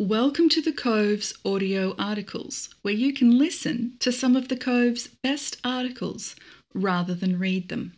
Welcome to the Cove's audio articles, where you can listen to some of the Cove's best articles rather than read them.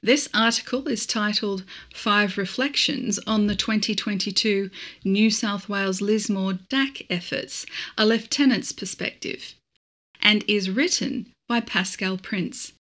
This article is titled Five Reflections on the 2022 New South Wales Lismore DACC Efforts, a Lieutenant's Perspective, and is written by Pascal Price.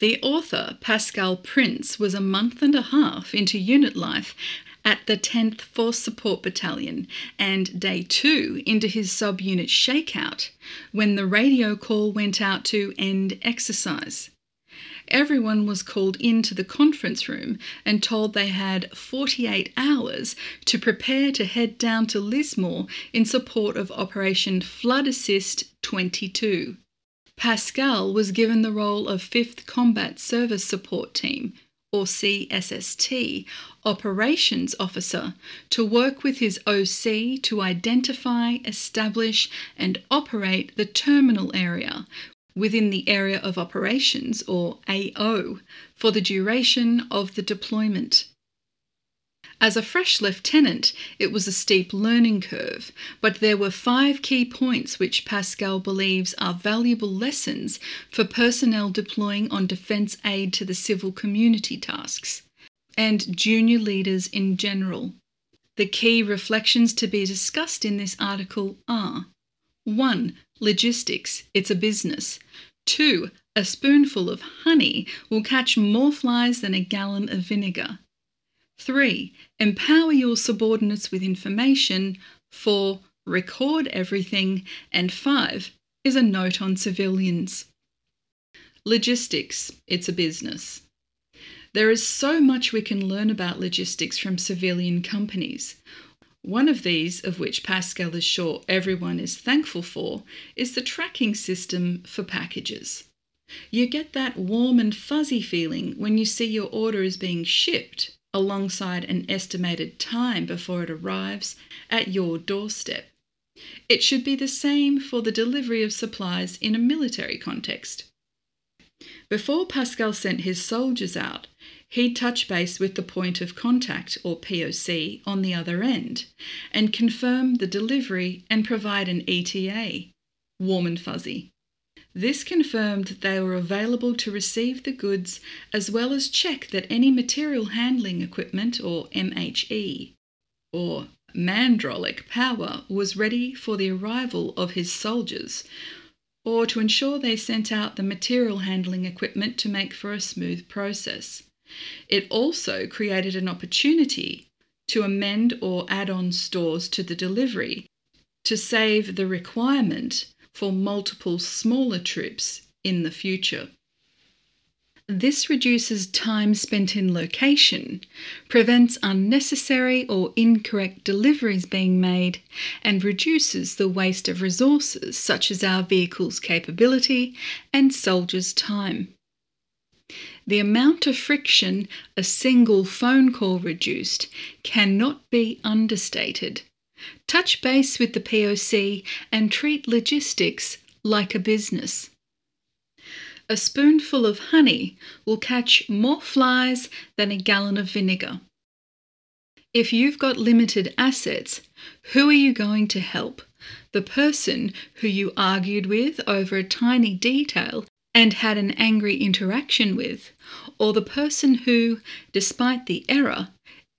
The author, Pascal Price, was a month and a half into unit life at the 10th Force Support Battalion and day two into his subunit shakeout when the radio call went out to end exercise. Everyone was called into the conference room and told they had 48 hours to prepare to head down to Lismore in support of Operation Flood Assist 22. Pascal was given the role of 5th Combat Service Support Team, or CSST, Operations Officer to work with his OC to identify, establish, and operate the terminal area within the Area of Operations, or AO, for the duration of the deployment. As a fresh lieutenant, it was a steep learning curve, but there were five key points which Pascal believes are valuable lessons for personnel deploying on defence aid to the civil community tasks and junior leaders in general. The key reflections to be discussed in this article are 1. Logistics, it's a business. 2. A spoonful of honey will catch more flies than a gallon of vinegar. 3. Empower your subordinates with information. 4. Record everything. And 5. Is a note on civilians. Logistics, it's a business. There is so much we can learn about logistics from civilian companies. One of these, of which Pascal is sure everyone is thankful for, is the tracking system for packages. You get that warm and fuzzy feeling when you see your order is being shipped alongside an estimated time before it arrives at your doorstep. It should be the same for the delivery of supplies in a military context. Before Pascal sent his soldiers out, he'd touch base with the point of contact, or POC, on the other end and confirm the delivery and provide an ETA, warm and fuzzy. This confirmed that they were available to receive the goods as well as check that any material handling equipment, or MHE, or mandrolic power, was ready for the arrival of his soldiers, or to ensure they sent out the material handling equipment to make for a smooth process. It also created an opportunity to amend or add on stores to the delivery to save the requirement for multiple smaller trips in the future. This reduces time spent in location, prevents unnecessary or incorrect deliveries being made, and reduces the waste of resources such as our vehicle's capability and soldiers' time. The amount of friction a single phone call reduced cannot be understated. Touch base with the POC and treat logistics like a business. A spoonful of honey will catch more flies than a gallon of vinegar. If you've got limited assets, who are you going to help? The person who you argued with over a tiny detail and had an angry interaction with, or the person who, despite the error,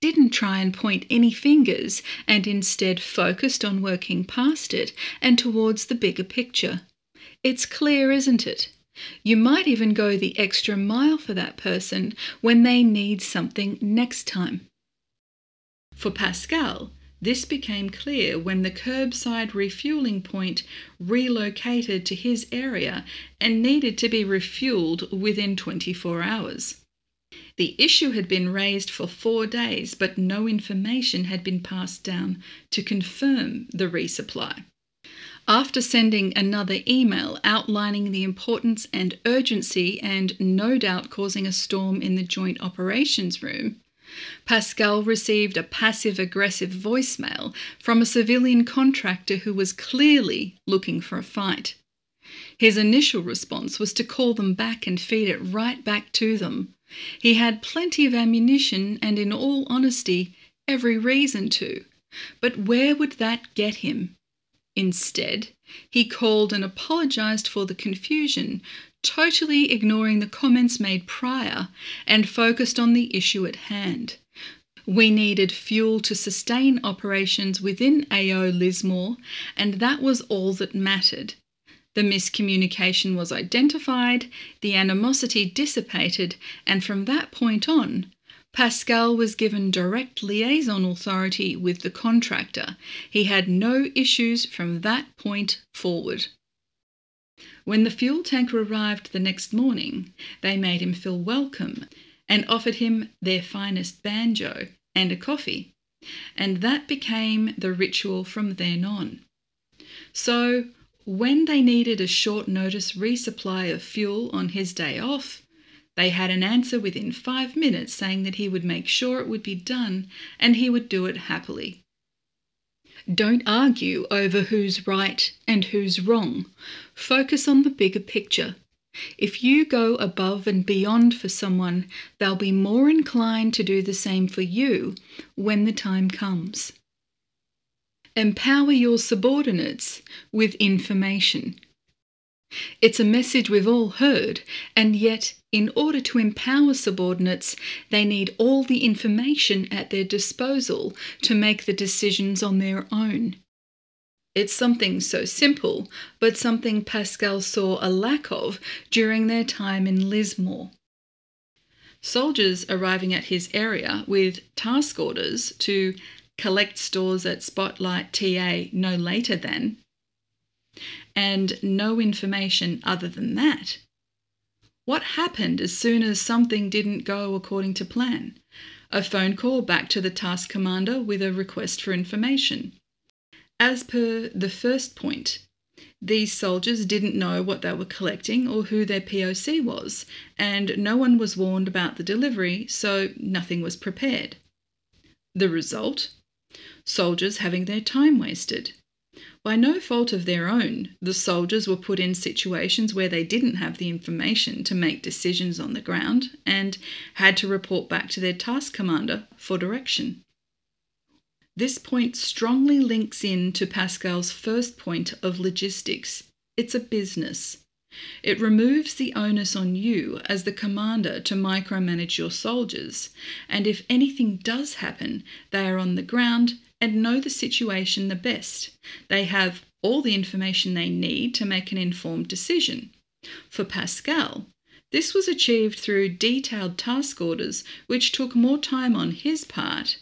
didn't try and point any fingers and instead focused on working past it and towards the bigger picture. It's clear, isn't it? You might even go the extra mile for that person when they need something next time. For Pascal, this became clear when the curbside refueling point relocated to his area and needed to be refueled within 24 hours. The issue had been raised for four days, but no information had been passed down to confirm the resupply. After sending another email outlining the importance and urgency, and no doubt causing a storm in the Joint Operations Room, Pascal received a passive aggressive voicemail from a civilian contractor who was clearly looking for a fight. His initial response was to call them back and feed it right back to them. He had plenty of ammunition and, in all honesty, every reason to. But where would that get him? Instead, he called and apologised for the confusion, totally ignoring the comments made prior and focused on the issue at hand. We needed fuel to sustain operations within AO Lismore, and that was all that mattered. The miscommunication was identified, the animosity dissipated, and from that point on, Pascal was given direct liaison authority with the contractor. He had no issues from that point forward. When the fuel tanker arrived the next morning, they made him feel welcome and offered him their finest banjo and a coffee, and that became the ritual from then on. So, when they needed a short notice resupply of fuel on his day off, they had an answer within five minutes saying that he would make sure it would be done and he would do it happily. Don't argue over who's right and who's wrong. Focus on the bigger picture. If you go above and beyond for someone, they'll be more inclined to do the same for you when the time comes. Empower your subordinates with information. It's a message we've all heard, and yet, in order to empower subordinates, they need all the information at their disposal to make the decisions on their own. It's something so simple, but something Pascal saw a lack of during their time in Lismore. Soldiers arriving at his area with task orders to collect stores at Spotlight TA no later than, and no information other than that. What happened as soon as something didn't go according to plan? A phone call back to the task commander with a request for information. As per the first point, these soldiers didn't know what they were collecting or who their POC was, and no one was warned about the delivery, so nothing was prepared. The result? Soldiers having their time wasted. By no fault of their own, the soldiers were put in situations where they didn't have the information to make decisions on the ground and had to report back to their task commander for direction. This point strongly links in to Pascal's first point of logistics. It's a business. It removes the onus on you as the commander to micromanage your soldiers, and if anything does happen, they are on the ground and know the situation the best. They have all the information they need to make an informed decision. For Pascal, this was achieved through detailed task orders, which took more time on his part,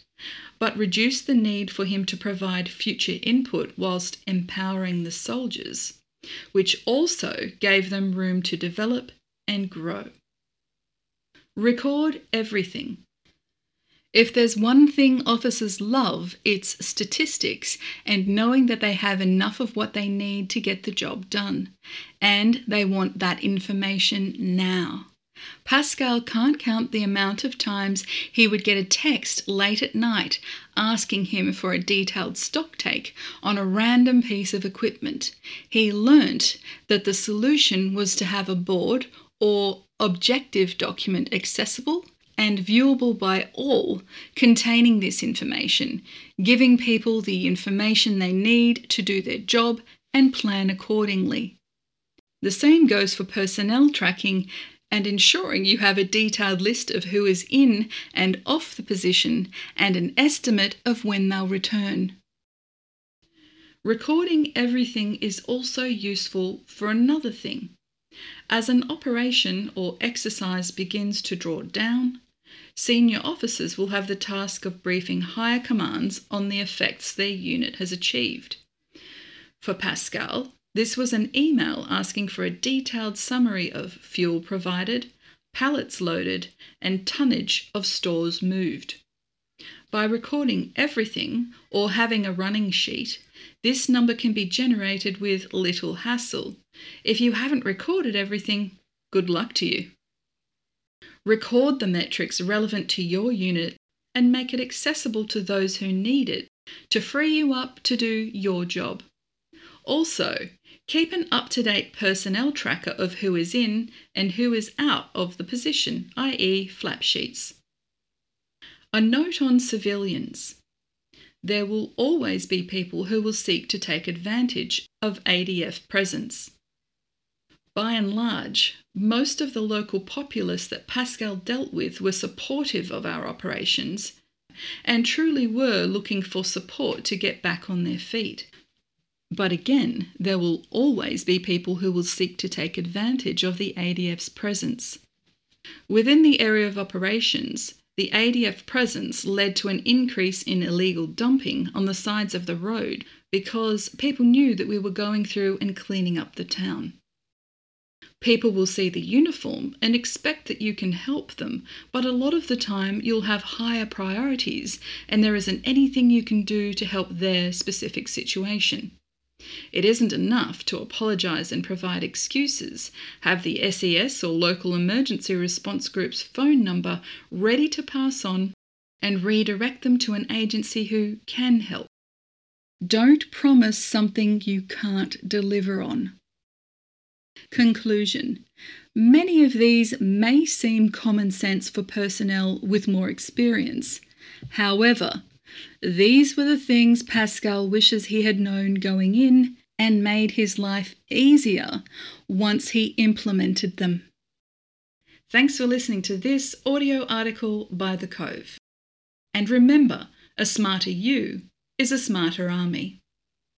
but reduced the need for him to provide future input whilst empowering the soldiers, which also gave them room to develop and grow. Record everything. If there's one thing officers love, it's statistics and knowing that they have enough of what they need to get the job done. And they want that information now. Pascal can't count the amount of times he would get a text late at night asking him for a detailed stock take on a random piece of equipment. He learnt that the solution was to have a board or objective document accessible and viewable by all containing this information, giving people the information they need to do their job and plan accordingly. The same goes for personnel tracking and ensuring you have a detailed list of who is in and off the position and an estimate of when they'll return. Recording everything is also useful for another thing. As an operation or exercise begins to draw down, senior officers will have the task of briefing higher commands on the effects their unit has achieved. For Pascal, this was an email asking for a detailed summary of fuel provided, pallets loaded, and tonnage of stores moved. By recording everything or having a running sheet, this number can be generated with little hassle. If you haven't recorded everything, good luck to you. Record the metrics relevant to your unit and make it accessible to those who need it to free you up to do your job. Also, keep an up to date personnel tracker of who is in and who is out of the position, i.e., flap sheets. A note on civilians. there will always be people who will seek to take advantage of ADF presence. By and large, most of the local populace that Pascal dealt with were supportive of our operations and truly were looking for support to get back on their feet. But again, there will always be people who will seek to take advantage of the ADF's presence. Within the area of operations, the ADF presence led to an increase in illegal dumping on the sides of the road because people knew that we were going through and cleaning up the town. People will see the uniform and expect that you can help them, but a lot of the time you'll have higher priorities and there isn't anything you can do to help their specific situation. It isn't enough to apologise and provide excuses. Have the SES or local emergency response group's phone number ready to pass on and redirect them to an agency who can help. Don't promise something you can't deliver on. Conclusion Many of these may seem common sense for personnel with more experience. However, these were the things Pascal wishes he had known going in and made his life easier once he implemented them. Thanks for listening to this audio article by The Cove. And remember, a smarter you is a smarter army.